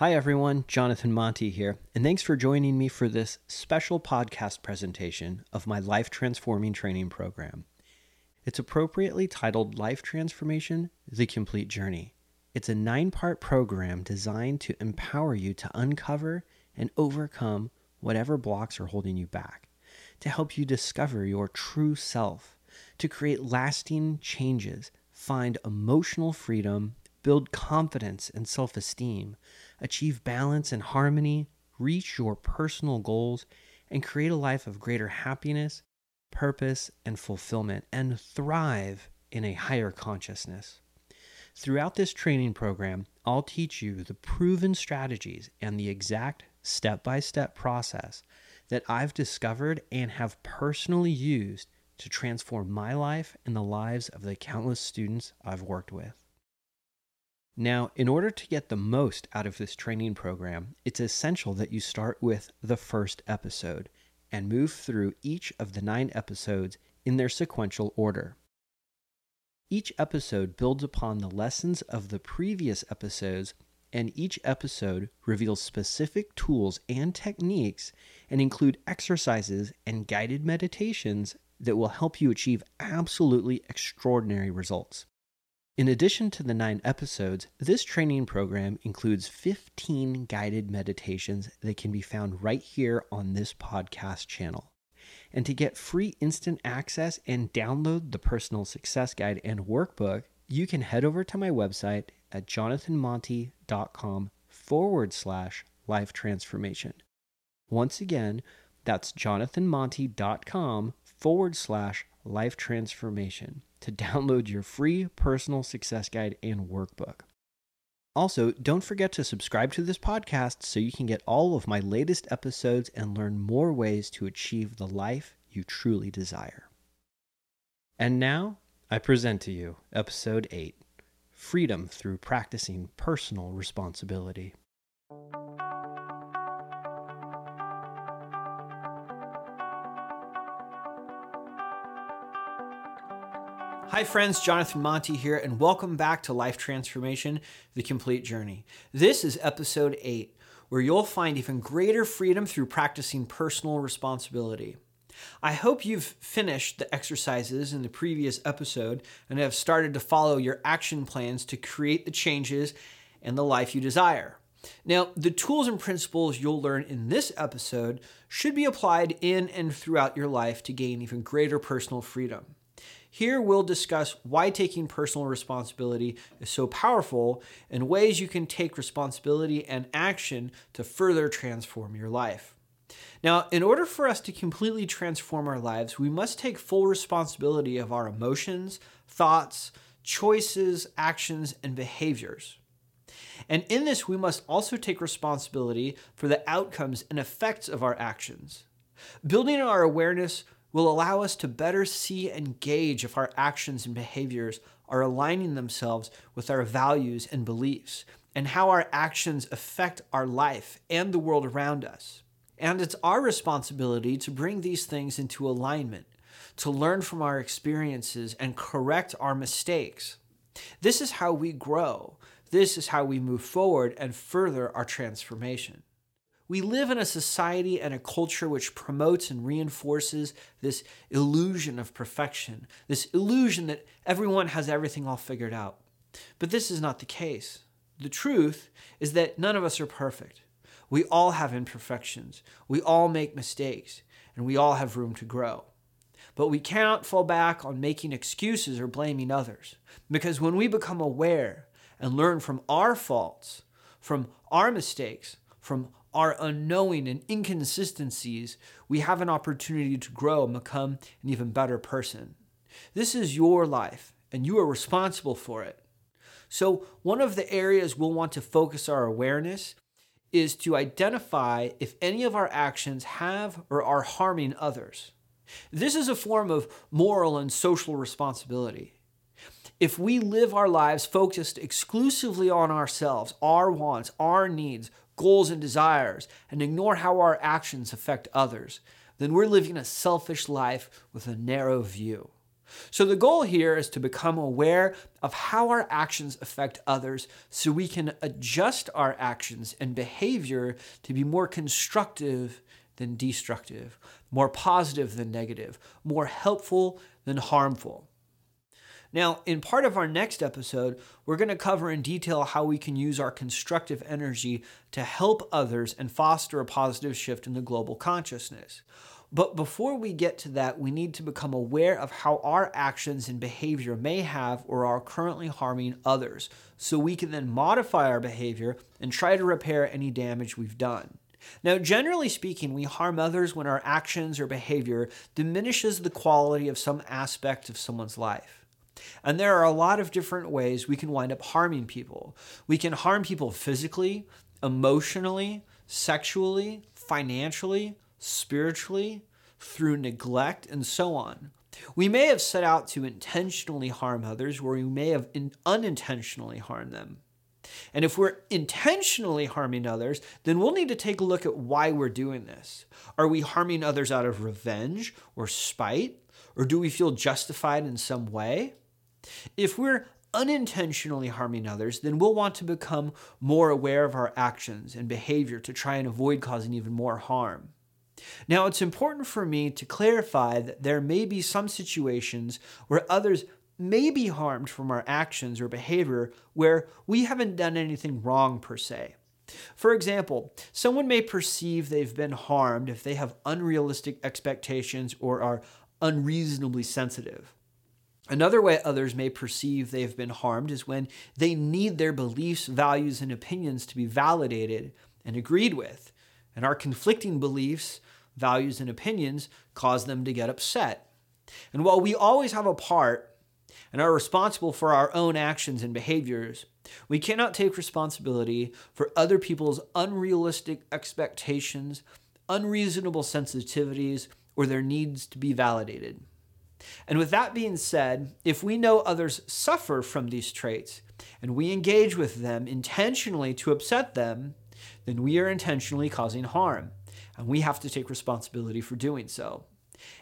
Hi, everyone. Jonathan Monty here, and thanks for joining me for this special podcast presentation of my Life Transforming Training Program. It's appropriately titled Life Transformation The Complete Journey. It's a nine part program designed to empower you to uncover and overcome whatever blocks are holding you back, to help you discover your true self, to create lasting changes, find emotional freedom, build confidence and self esteem achieve balance and harmony, reach your personal goals, and create a life of greater happiness, purpose, and fulfillment, and thrive in a higher consciousness. Throughout this training program, I'll teach you the proven strategies and the exact step by step process that I've discovered and have personally used to transform my life and the lives of the countless students I've worked with. Now, in order to get the most out of this training program, it's essential that you start with the first episode and move through each of the nine episodes in their sequential order. Each episode builds upon the lessons of the previous episodes, and each episode reveals specific tools and techniques and include exercises and guided meditations that will help you achieve absolutely extraordinary results. In addition to the nine episodes, this training program includes 15 guided meditations that can be found right here on this podcast channel. And to get free instant access and download the personal success guide and workbook, you can head over to my website at jonathanmonty.com forward slash life transformation. Once again, that's jonathanmonty.com forward slash life transformation to download your free personal success guide and workbook. Also, don't forget to subscribe to this podcast so you can get all of my latest episodes and learn more ways to achieve the life you truly desire. And now, I present to you Episode 8 Freedom Through Practicing Personal Responsibility. Hi, friends, Jonathan Monty here, and welcome back to Life Transformation The Complete Journey. This is episode 8, where you'll find even greater freedom through practicing personal responsibility. I hope you've finished the exercises in the previous episode and have started to follow your action plans to create the changes and the life you desire. Now, the tools and principles you'll learn in this episode should be applied in and throughout your life to gain even greater personal freedom. Here we'll discuss why taking personal responsibility is so powerful and ways you can take responsibility and action to further transform your life. Now, in order for us to completely transform our lives, we must take full responsibility of our emotions, thoughts, choices, actions, and behaviors. And in this, we must also take responsibility for the outcomes and effects of our actions. Building our awareness will allow us to better see and gauge if our actions and behaviors are aligning themselves with our values and beliefs, and how our actions affect our life and the world around us. And it's our responsibility to bring these things into alignment, to learn from our experiences and correct our mistakes. This is how we grow. This is how we move forward and further our transformation. We live in a society and a culture which promotes and reinforces this illusion of perfection, this illusion that everyone has everything all figured out. But this is not the case. The truth is that none of us are perfect. We all have imperfections, we all make mistakes, and we all have room to grow. But we cannot fall back on making excuses or blaming others, because when we become aware and learn from our faults, from our mistakes, from our unknowing and inconsistencies, we have an opportunity to grow and become an even better person. This is your life, and you are responsible for it. So, one of the areas we'll want to focus our awareness is to identify if any of our actions have or are harming others. This is a form of moral and social responsibility. If we live our lives focused exclusively on ourselves, our wants, our needs, goals, and desires, and ignore how our actions affect others, then we're living a selfish life with a narrow view. So, the goal here is to become aware of how our actions affect others so we can adjust our actions and behavior to be more constructive than destructive, more positive than negative, more helpful than harmful. Now, in part of our next episode, we're going to cover in detail how we can use our constructive energy to help others and foster a positive shift in the global consciousness. But before we get to that, we need to become aware of how our actions and behavior may have or are currently harming others, so we can then modify our behavior and try to repair any damage we've done. Now, generally speaking, we harm others when our actions or behavior diminishes the quality of some aspect of someone's life. And there are a lot of different ways we can wind up harming people. We can harm people physically, emotionally, sexually, financially, spiritually, through neglect, and so on. We may have set out to intentionally harm others, or we may have unintentionally harmed them. And if we're intentionally harming others, then we'll need to take a look at why we're doing this. Are we harming others out of revenge or spite? Or do we feel justified in some way? If we're unintentionally harming others, then we'll want to become more aware of our actions and behavior to try and avoid causing even more harm. Now, it's important for me to clarify that there may be some situations where others may be harmed from our actions or behavior where we haven't done anything wrong per se. For example, someone may perceive they've been harmed if they have unrealistic expectations or are unreasonably sensitive. Another way others may perceive they've been harmed is when they need their beliefs, values, and opinions to be validated and agreed with. And our conflicting beliefs, values, and opinions cause them to get upset. And while we always have a part and are responsible for our own actions and behaviors, we cannot take responsibility for other people's unrealistic expectations, unreasonable sensitivities, or their needs to be validated. And with that being said, if we know others suffer from these traits and we engage with them intentionally to upset them, then we are intentionally causing harm, and we have to take responsibility for doing so.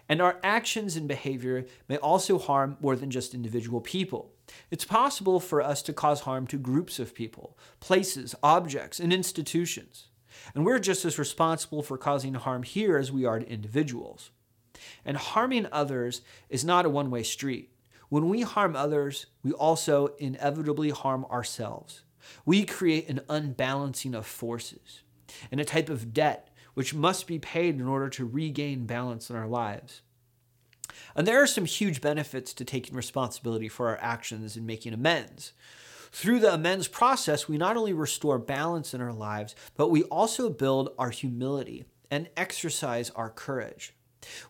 And our actions and behavior may also harm more than just individual people. It's possible for us to cause harm to groups of people, places, objects, and institutions. And we're just as responsible for causing harm here as we are to individuals. And harming others is not a one way street. When we harm others, we also inevitably harm ourselves. We create an unbalancing of forces and a type of debt which must be paid in order to regain balance in our lives. And there are some huge benefits to taking responsibility for our actions and making amends. Through the amends process, we not only restore balance in our lives, but we also build our humility and exercise our courage.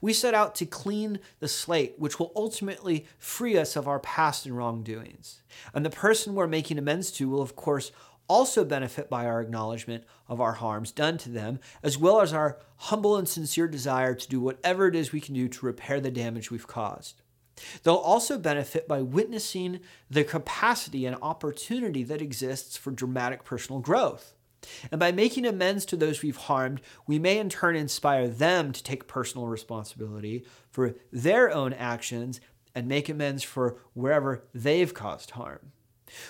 We set out to clean the slate, which will ultimately free us of our past and wrongdoings. And the person we're making amends to will, of course, also benefit by our acknowledgement of our harms done to them, as well as our humble and sincere desire to do whatever it is we can do to repair the damage we've caused. They'll also benefit by witnessing the capacity and opportunity that exists for dramatic personal growth. And by making amends to those we've harmed, we may in turn inspire them to take personal responsibility for their own actions and make amends for wherever they've caused harm.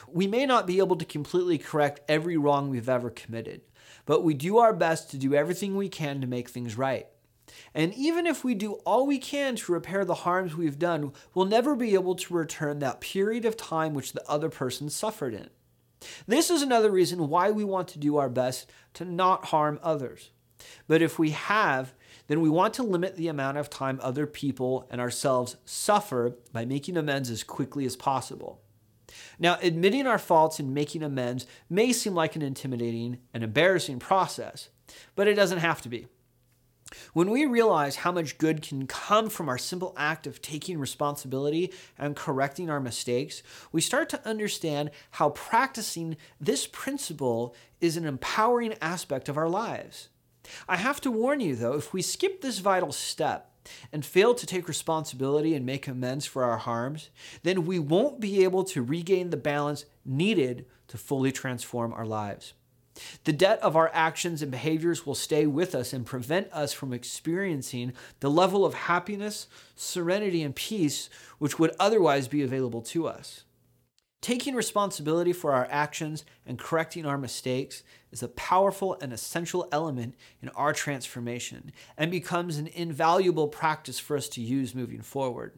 We may not be able to completely correct every wrong we've ever committed, but we do our best to do everything we can to make things right. And even if we do all we can to repair the harms we've done, we'll never be able to return that period of time which the other person suffered in. This is another reason why we want to do our best to not harm others. But if we have, then we want to limit the amount of time other people and ourselves suffer by making amends as quickly as possible. Now, admitting our faults and making amends may seem like an intimidating and embarrassing process, but it doesn't have to be. When we realize how much good can come from our simple act of taking responsibility and correcting our mistakes, we start to understand how practicing this principle is an empowering aspect of our lives. I have to warn you, though, if we skip this vital step and fail to take responsibility and make amends for our harms, then we won't be able to regain the balance needed to fully transform our lives. The debt of our actions and behaviors will stay with us and prevent us from experiencing the level of happiness, serenity, and peace which would otherwise be available to us. Taking responsibility for our actions and correcting our mistakes is a powerful and essential element in our transformation and becomes an invaluable practice for us to use moving forward.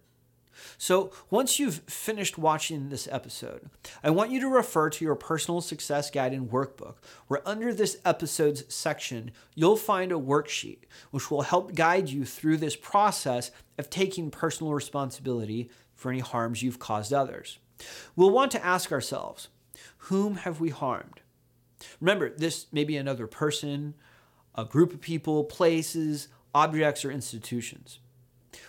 So, once you've finished watching this episode, I want you to refer to your personal success guide and workbook, where under this episode's section, you'll find a worksheet which will help guide you through this process of taking personal responsibility for any harms you've caused others. We'll want to ask ourselves whom have we harmed? Remember, this may be another person, a group of people, places, objects, or institutions.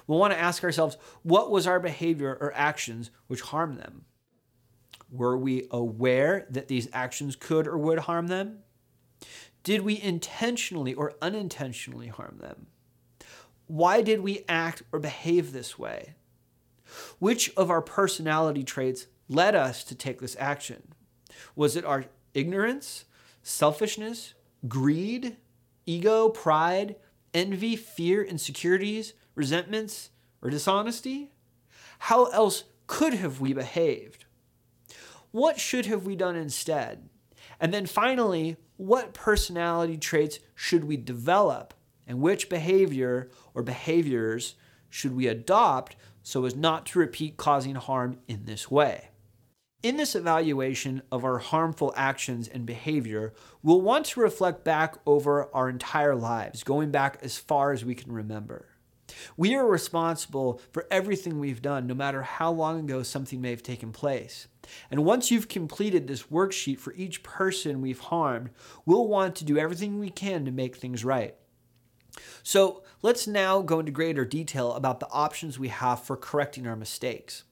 We'll want to ask ourselves what was our behavior or actions which harmed them? Were we aware that these actions could or would harm them? Did we intentionally or unintentionally harm them? Why did we act or behave this way? Which of our personality traits led us to take this action? Was it our ignorance, selfishness, greed, ego, pride, envy, fear, insecurities, resentments, or dishonesty? How else could have we behaved? What should have we done instead? And then finally, what personality traits should we develop and which behavior or behaviors should we adopt so as not to repeat causing harm in this way. In this evaluation of our harmful actions and behavior, we'll want to reflect back over our entire lives, going back as far as we can remember. We are responsible for everything we've done, no matter how long ago something may have taken place. And once you've completed this worksheet for each person we've harmed, we'll want to do everything we can to make things right. So let's now go into greater detail about the options we have for correcting our mistakes.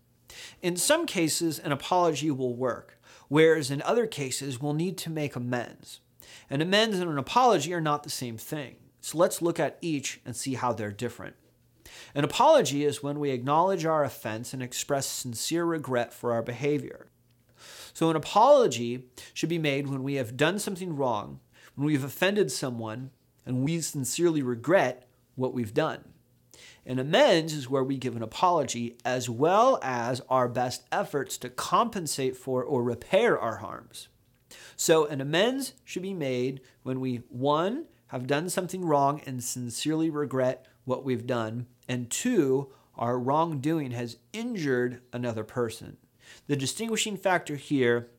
In some cases, an apology will work, whereas in other cases, we'll need to make amends. An amends and an apology are not the same thing. So let's look at each and see how they're different. An apology is when we acknowledge our offense and express sincere regret for our behavior. So, an apology should be made when we have done something wrong, when we've offended someone, and we sincerely regret what we've done. An amends is where we give an apology as well as our best efforts to compensate for or repair our harms. So, an amends should be made when we, one, have done something wrong and sincerely regret what we've done, and two, our wrongdoing has injured another person. The distinguishing factor here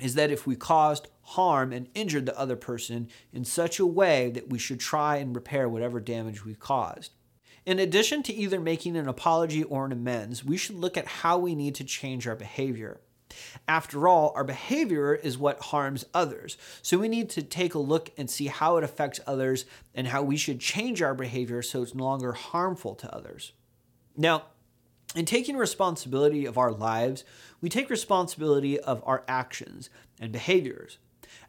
is that if we caused harm and injured the other person in such a way that we should try and repair whatever damage we've caused. In addition to either making an apology or an amends, we should look at how we need to change our behavior. After all, our behavior is what harms others. So we need to take a look and see how it affects others and how we should change our behavior so it's no longer harmful to others. Now, in taking responsibility of our lives, we take responsibility of our actions and behaviors.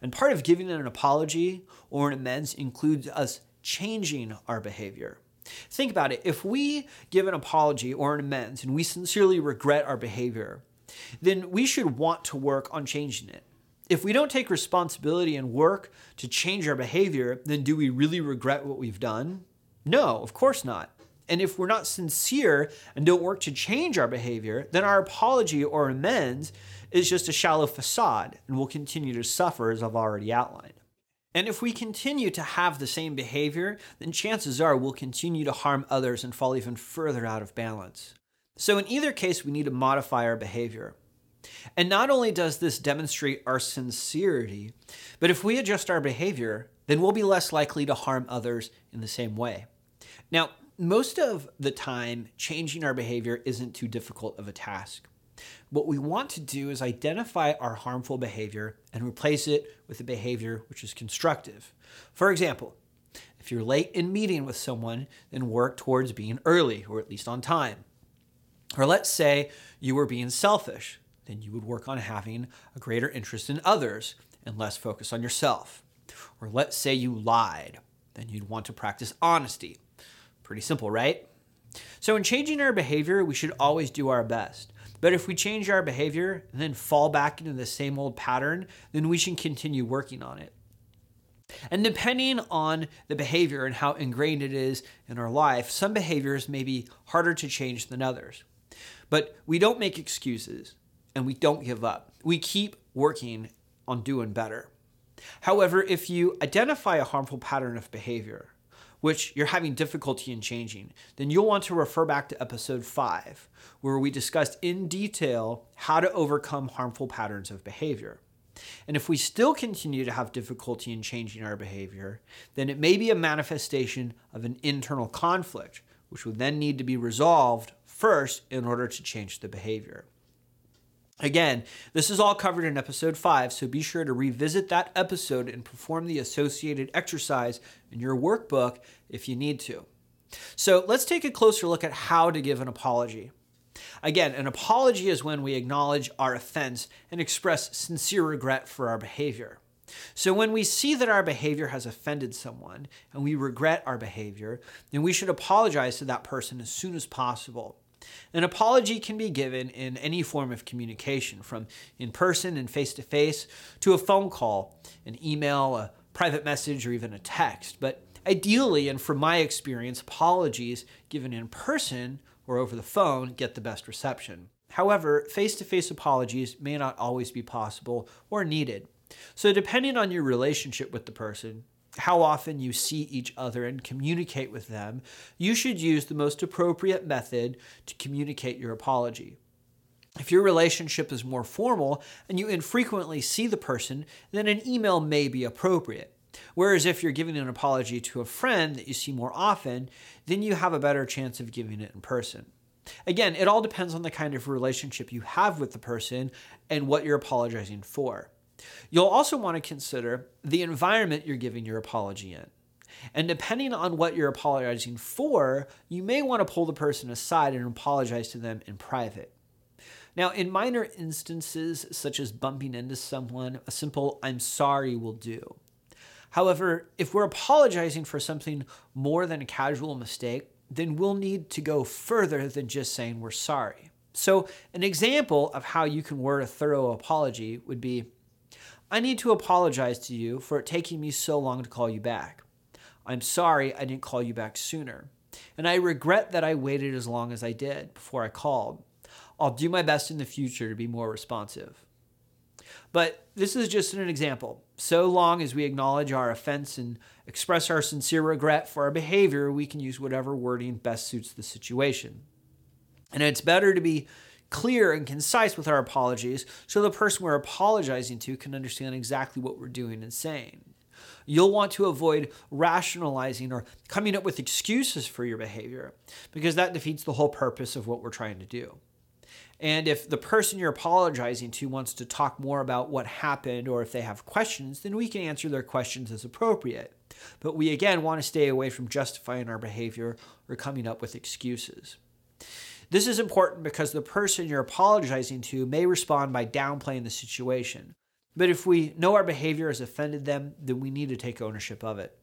And part of giving an apology or an amends includes us changing our behavior. Think about it. If we give an apology or an amends and we sincerely regret our behavior, then we should want to work on changing it. If we don't take responsibility and work to change our behavior, then do we really regret what we've done? No, of course not. And if we're not sincere and don't work to change our behavior, then our apology or amends is just a shallow facade and we'll continue to suffer as I've already outlined. And if we continue to have the same behavior, then chances are we'll continue to harm others and fall even further out of balance. So, in either case, we need to modify our behavior. And not only does this demonstrate our sincerity, but if we adjust our behavior, then we'll be less likely to harm others in the same way. Now, most of the time, changing our behavior isn't too difficult of a task. What we want to do is identify our harmful behavior and replace it with a behavior which is constructive. For example, if you're late in meeting with someone, then work towards being early or at least on time. Or let's say you were being selfish, then you would work on having a greater interest in others and less focus on yourself. Or let's say you lied, then you'd want to practice honesty Pretty simple, right? So, in changing our behavior, we should always do our best. But if we change our behavior and then fall back into the same old pattern, then we should continue working on it. And depending on the behavior and how ingrained it is in our life, some behaviors may be harder to change than others. But we don't make excuses and we don't give up. We keep working on doing better. However, if you identify a harmful pattern of behavior, which you're having difficulty in changing, then you'll want to refer back to episode 5, where we discussed in detail how to overcome harmful patterns of behavior. And if we still continue to have difficulty in changing our behavior, then it may be a manifestation of an internal conflict, which would then need to be resolved first in order to change the behavior. Again, this is all covered in episode 5, so be sure to revisit that episode and perform the associated exercise in your workbook if you need to. So let's take a closer look at how to give an apology. Again, an apology is when we acknowledge our offense and express sincere regret for our behavior. So, when we see that our behavior has offended someone and we regret our behavior, then we should apologize to that person as soon as possible. An apology can be given in any form of communication, from in person and face to face to a phone call, an email, a private message, or even a text. But ideally, and from my experience, apologies given in person or over the phone get the best reception. However, face to face apologies may not always be possible or needed. So, depending on your relationship with the person, how often you see each other and communicate with them, you should use the most appropriate method to communicate your apology. If your relationship is more formal and you infrequently see the person, then an email may be appropriate. Whereas if you're giving an apology to a friend that you see more often, then you have a better chance of giving it in person. Again, it all depends on the kind of relationship you have with the person and what you're apologizing for. You'll also want to consider the environment you're giving your apology in. And depending on what you're apologizing for, you may want to pull the person aside and apologize to them in private. Now, in minor instances, such as bumping into someone, a simple I'm sorry will do. However, if we're apologizing for something more than a casual mistake, then we'll need to go further than just saying we're sorry. So, an example of how you can word a thorough apology would be I need to apologize to you for it taking me so long to call you back. I'm sorry I didn't call you back sooner, and I regret that I waited as long as I did before I called. I'll do my best in the future to be more responsive. But this is just an example. So long as we acknowledge our offense and express our sincere regret for our behavior, we can use whatever wording best suits the situation. And it's better to be clear and concise with our apologies so the person we're apologizing to can understand exactly what we're doing and saying. You'll want to avoid rationalizing or coming up with excuses for your behavior because that defeats the whole purpose of what we're trying to do. And if the person you're apologizing to wants to talk more about what happened or if they have questions, then we can answer their questions as appropriate. But we again want to stay away from justifying our behavior or coming up with excuses. This is important because the person you're apologizing to may respond by downplaying the situation. But if we know our behavior has offended them, then we need to take ownership of it.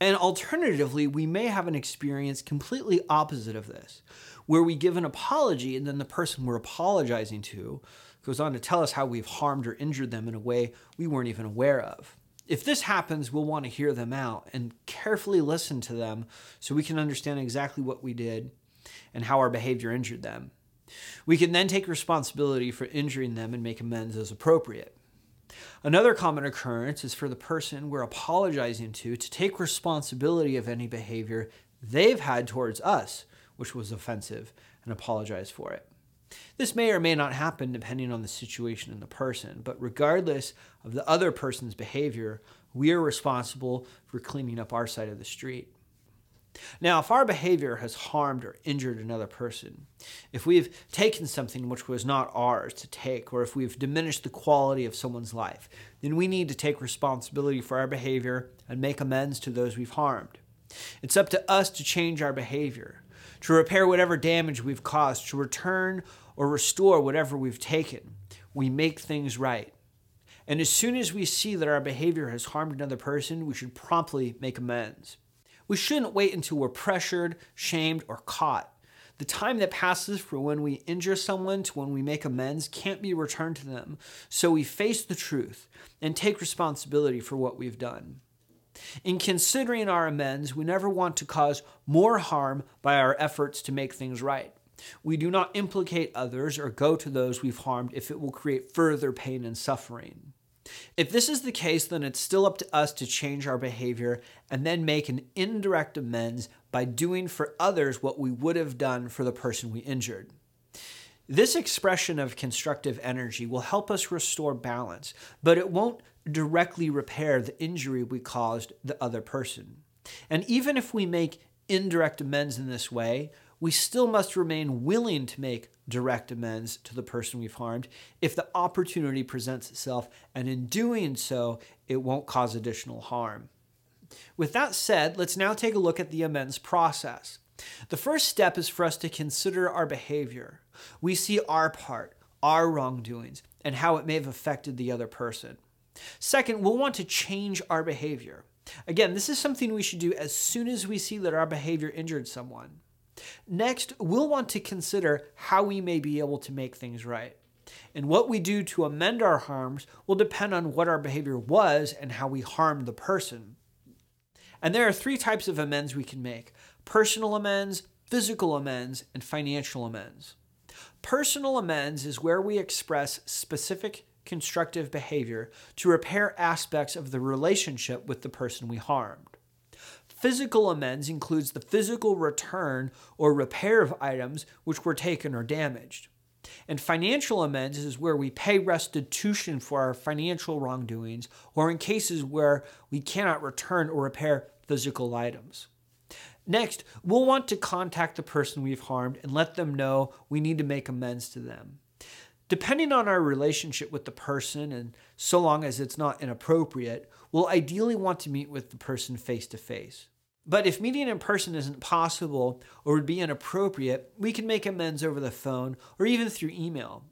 And alternatively, we may have an experience completely opposite of this, where we give an apology and then the person we're apologizing to goes on to tell us how we've harmed or injured them in a way we weren't even aware of. If this happens, we'll want to hear them out and carefully listen to them so we can understand exactly what we did and how our behavior injured them. We can then take responsibility for injuring them and make amends as appropriate. Another common occurrence is for the person we're apologizing to to take responsibility of any behavior they've had towards us, which was offensive, and apologize for it. This may or may not happen depending on the situation and the person, but regardless of the other person's behavior, we are responsible for cleaning up our side of the street. Now, if our behavior has harmed or injured another person, if we've taken something which was not ours to take, or if we've diminished the quality of someone's life, then we need to take responsibility for our behavior and make amends to those we've harmed. It's up to us to change our behavior, to repair whatever damage we've caused, to return or restore whatever we've taken. We make things right. And as soon as we see that our behavior has harmed another person, we should promptly make amends. We shouldn't wait until we're pressured, shamed, or caught. The time that passes from when we injure someone to when we make amends can't be returned to them. So we face the truth and take responsibility for what we've done. In considering our amends, we never want to cause more harm by our efforts to make things right. We do not implicate others or go to those we've harmed if it will create further pain and suffering. If this is the case, then it's still up to us to change our behavior and then make an indirect amends by doing for others what we would have done for the person we injured. This expression of constructive energy will help us restore balance, but it won't directly repair the injury we caused the other person. And even if we make indirect amends in this way, we still must remain willing to make direct amends to the person we've harmed if the opportunity presents itself, and in doing so, it won't cause additional harm. With that said, let's now take a look at the amends process. The first step is for us to consider our behavior. We see our part, our wrongdoings, and how it may have affected the other person. Second, we'll want to change our behavior. Again, this is something we should do as soon as we see that our behavior injured someone. Next, we'll want to consider how we may be able to make things right. And what we do to amend our harms will depend on what our behavior was and how we harmed the person. And there are three types of amends we can make personal amends, physical amends, and financial amends. Personal amends is where we express specific constructive behavior to repair aspects of the relationship with the person we harmed. Physical amends includes the physical return or repair of items which were taken or damaged. And financial amends is where we pay restitution for our financial wrongdoings or in cases where we cannot return or repair physical items. Next, we'll want to contact the person we've harmed and let them know we need to make amends to them. Depending on our relationship with the person, and so long as it's not inappropriate, we'll ideally want to meet with the person face to face. But if meeting in person isn't possible or would be inappropriate, we can make amends over the phone or even through email.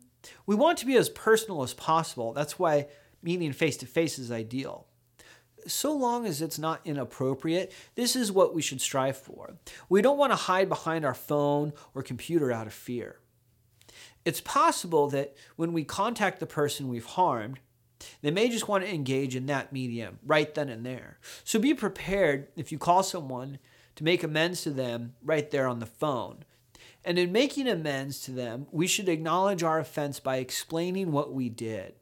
We want to be as personal as possible. That's why meeting face to face is ideal so long as it's not inappropriate, this is what we should strive for. We don't want to hide behind our phone or computer out of fear. It's possible that when we contact the person we've harmed, they may just want to engage in that medium right then and there. So be prepared if you call someone to make amends to them right there on the phone. And in making amends to them, we should acknowledge our offense by explaining what we did.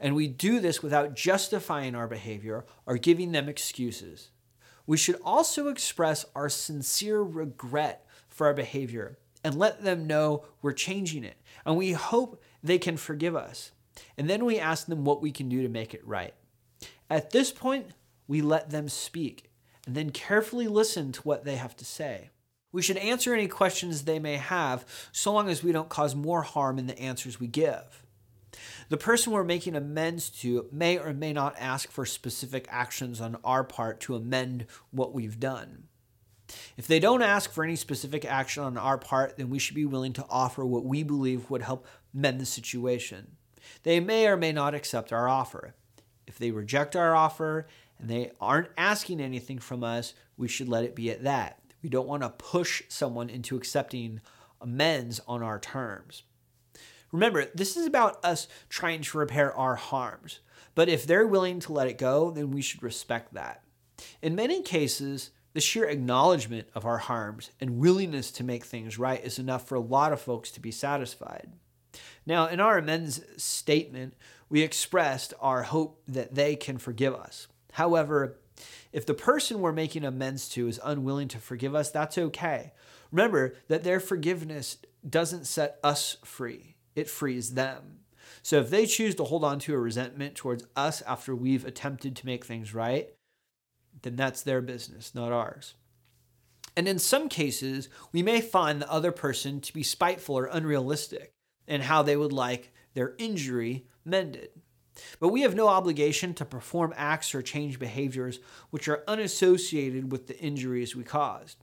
And we do this without justifying our behavior or giving them excuses. We should also express our sincere regret for our behavior and let them know we're changing it. And we hope they can forgive us. And then we ask them what we can do to make it right. At this point, we let them speak and then carefully listen to what they have to say. We should answer any questions they may have so long as we don't cause more harm in the answers we give. The person we're making amends to may or may not ask for specific actions on our part to amend what we've done. If they don't ask for any specific action on our part, then we should be willing to offer what we believe would help mend the situation. They may or may not accept our offer. If they reject our offer and they aren't asking anything from us, we should let it be at that. We don't want to push someone into accepting amends on our terms. Remember, this is about us trying to repair our harms. But if they're willing to let it go, then we should respect that. In many cases, the sheer acknowledgement of our harms and willingness to make things right is enough for a lot of folks to be satisfied. Now, in our amends statement, we expressed our hope that they can forgive us. However, if the person we're making amends to is unwilling to forgive us, that's okay. Remember that their forgiveness doesn't set us free it frees them. So if they choose to hold on to a resentment towards us after we've attempted to make things right, then that's their business, not ours. And in some cases, we may find the other person to be spiteful or unrealistic in how they would like their injury mended. But we have no obligation to perform acts or change behaviors which are unassociated with the injuries we caused.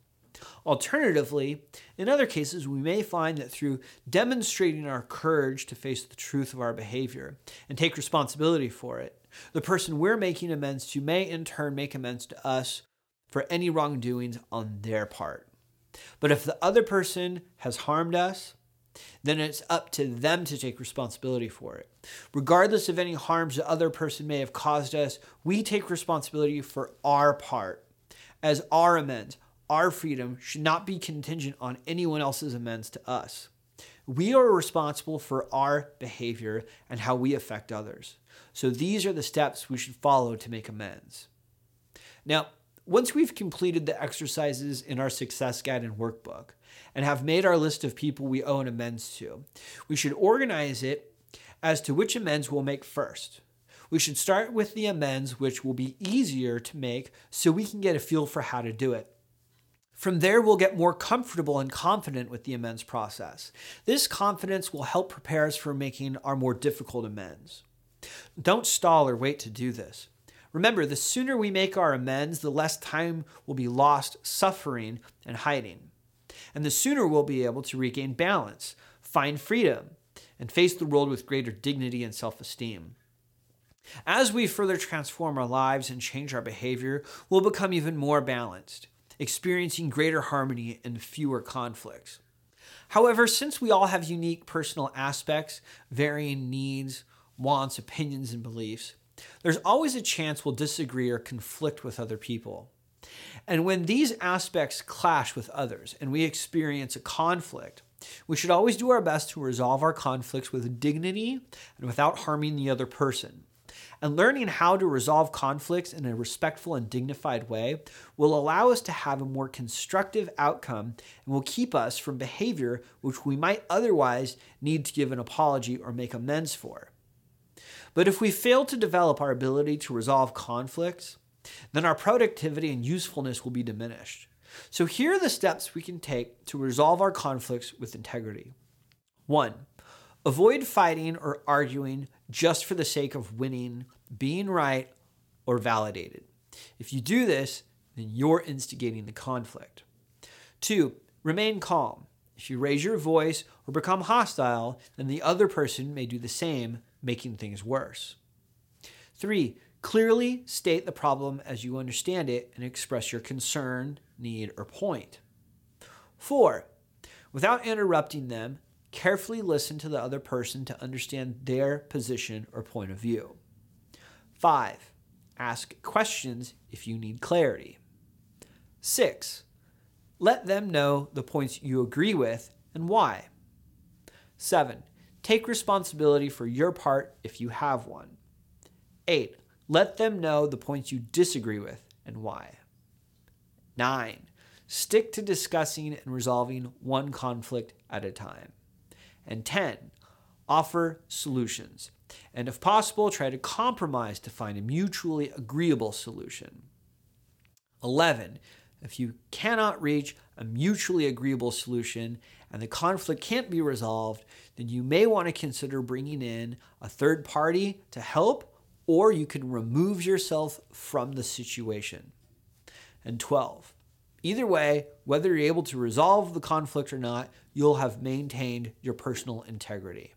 Alternatively, in other cases, we may find that through demonstrating our courage to face the truth of our behavior and take responsibility for it, the person we're making amends to may in turn make amends to us for any wrongdoings on their part. But if the other person has harmed us, then it's up to them to take responsibility for it. Regardless of any harms the other person may have caused us, we take responsibility for our part. As our amends, our freedom should not be contingent on anyone else's amends to us. We are responsible for our behavior and how we affect others. So these are the steps we should follow to make amends. Now, once we've completed the exercises in our success guide and workbook and have made our list of people we owe an amends to, we should organize it as to which amends we'll make first. We should start with the amends which will be easier to make so we can get a feel for how to do it. From there, we'll get more comfortable and confident with the amends process. This confidence will help prepare us for making our more difficult amends. Don't stall or wait to do this. Remember, the sooner we make our amends, the less time will be lost suffering and hiding. And the sooner we'll be able to regain balance, find freedom, and face the world with greater dignity and self esteem. As we further transform our lives and change our behavior, we'll become even more balanced, experiencing greater harmony and fewer conflicts. However, since we all have unique personal aspects, varying needs, wants, opinions, and beliefs, there's always a chance we'll disagree or conflict with other people. And when these aspects clash with others and we experience a conflict, we should always do our best to resolve our conflicts with dignity and without harming the other person. And learning how to resolve conflicts in a respectful and dignified way will allow us to have a more constructive outcome and will keep us from behavior which we might otherwise need to give an apology or make amends for. But if we fail to develop our ability to resolve conflicts, then our productivity and usefulness will be diminished. So here are the steps we can take to resolve our conflicts with integrity. One, avoid fighting or arguing just for the sake of winning, being right, or validated. If you do this, then you're instigating the conflict. Two, remain calm. If you raise your voice or become hostile, then the other person may do the same making things worse. Three, clearly state the problem as you understand it and express your concern, need, or point. Four, without interrupting them, carefully listen to the other person to understand their position or point of view. Five, ask questions if you need clarity. Six, let them know the points you agree with and why. Seven, Take responsibility for your part if you have one. 8. Let them know the points you disagree with and why. 9. Stick to discussing and resolving one conflict at a time. And 10. Offer solutions. And if possible, try to compromise to find a mutually agreeable solution. 11. If you cannot reach a mutually agreeable solution and the conflict can't be resolved, then you may want to consider bringing in a third party to help, or you can remove yourself from the situation. And 12. Either way, whether you're able to resolve the conflict or not, you'll have maintained your personal integrity.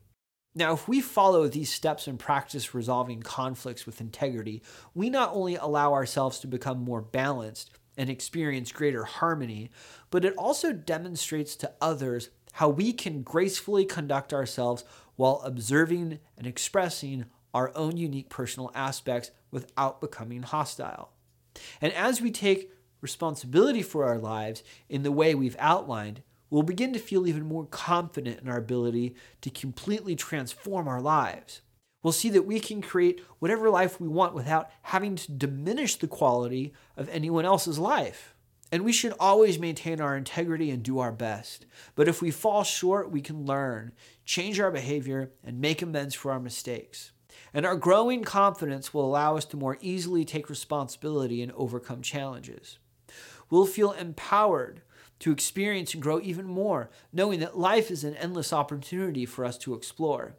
Now, if we follow these steps and practice resolving conflicts with integrity, we not only allow ourselves to become more balanced, and experience greater harmony, but it also demonstrates to others how we can gracefully conduct ourselves while observing and expressing our own unique personal aspects without becoming hostile. And as we take responsibility for our lives in the way we've outlined, we'll begin to feel even more confident in our ability to completely transform our lives we'll see that we can create whatever life we want without having to diminish the quality of anyone else's life. And we should always maintain our integrity and do our best. But if we fall short, we can learn, change our behavior, and make amends for our mistakes. And our growing confidence will allow us to more easily take responsibility and overcome challenges. We'll feel empowered to experience and grow even more, knowing that life is an endless opportunity for us to explore.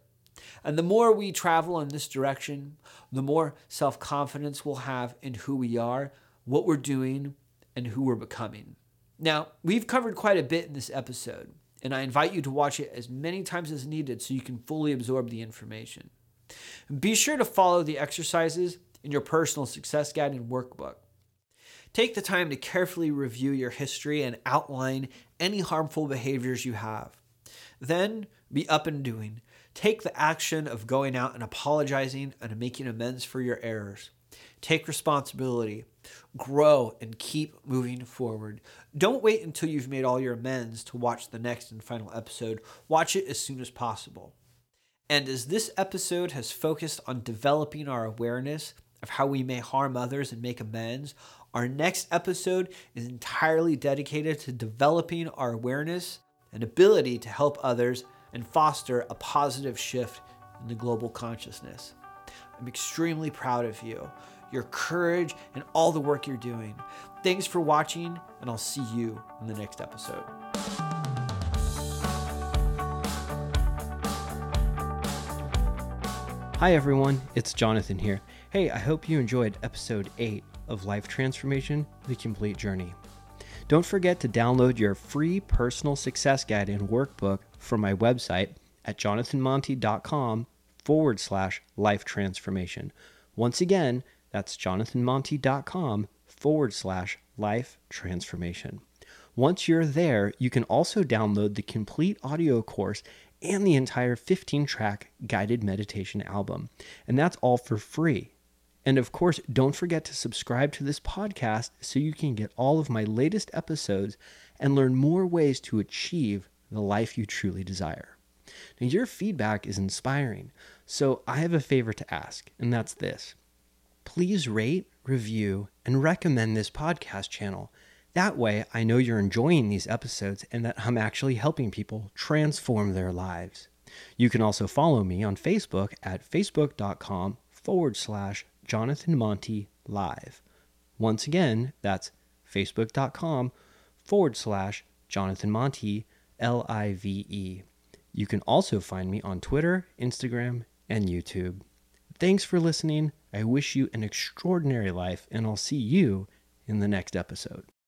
And the more we travel in this direction, the more self confidence we'll have in who we are, what we're doing, and who we're becoming. Now, we've covered quite a bit in this episode, and I invite you to watch it as many times as needed so you can fully absorb the information. Be sure to follow the exercises in your personal success guide and workbook. Take the time to carefully review your history and outline any harmful behaviors you have. Then be up and doing. Take the action of going out and apologizing and making amends for your errors. Take responsibility. Grow and keep moving forward. Don't wait until you've made all your amends to watch the next and final episode. Watch it as soon as possible. And as this episode has focused on developing our awareness of how we may harm others and make amends, our next episode is entirely dedicated to developing our awareness and ability to help others and foster a positive shift in the global consciousness. I'm extremely proud of you, your courage, and all the work you're doing. Thanks for watching, and I'll see you in the next episode. Hi, everyone. It's Jonathan here. Hey, I hope you enjoyed episode 8 of Life Transformation The Complete Journey. Don't forget to download your free personal success guide and workbook from my website at jonathanmonty.com forward slash life transformation. Once again, that's jonathanmonty.com forward slash life transformation. Once you're there, you can also download the complete audio course and the entire 15 track guided meditation album. And that's all for free. And of course, don't forget to subscribe to this podcast so you can get all of my latest episodes and learn more ways to achieve the life you truly desire. Now, your feedback is inspiring, so I have a favor to ask, and that's this. Please rate, review, and recommend this podcast channel. That way, I know you're enjoying these episodes and that I'm actually helping people transform their lives. You can also follow me on Facebook at facebook.com forward slash Jonathan Monty Live. Once again, that's facebook.com forward slash Jonathan Monty L I V E. You can also find me on Twitter, Instagram, and YouTube. Thanks for listening. I wish you an extraordinary life, and I'll see you in the next episode.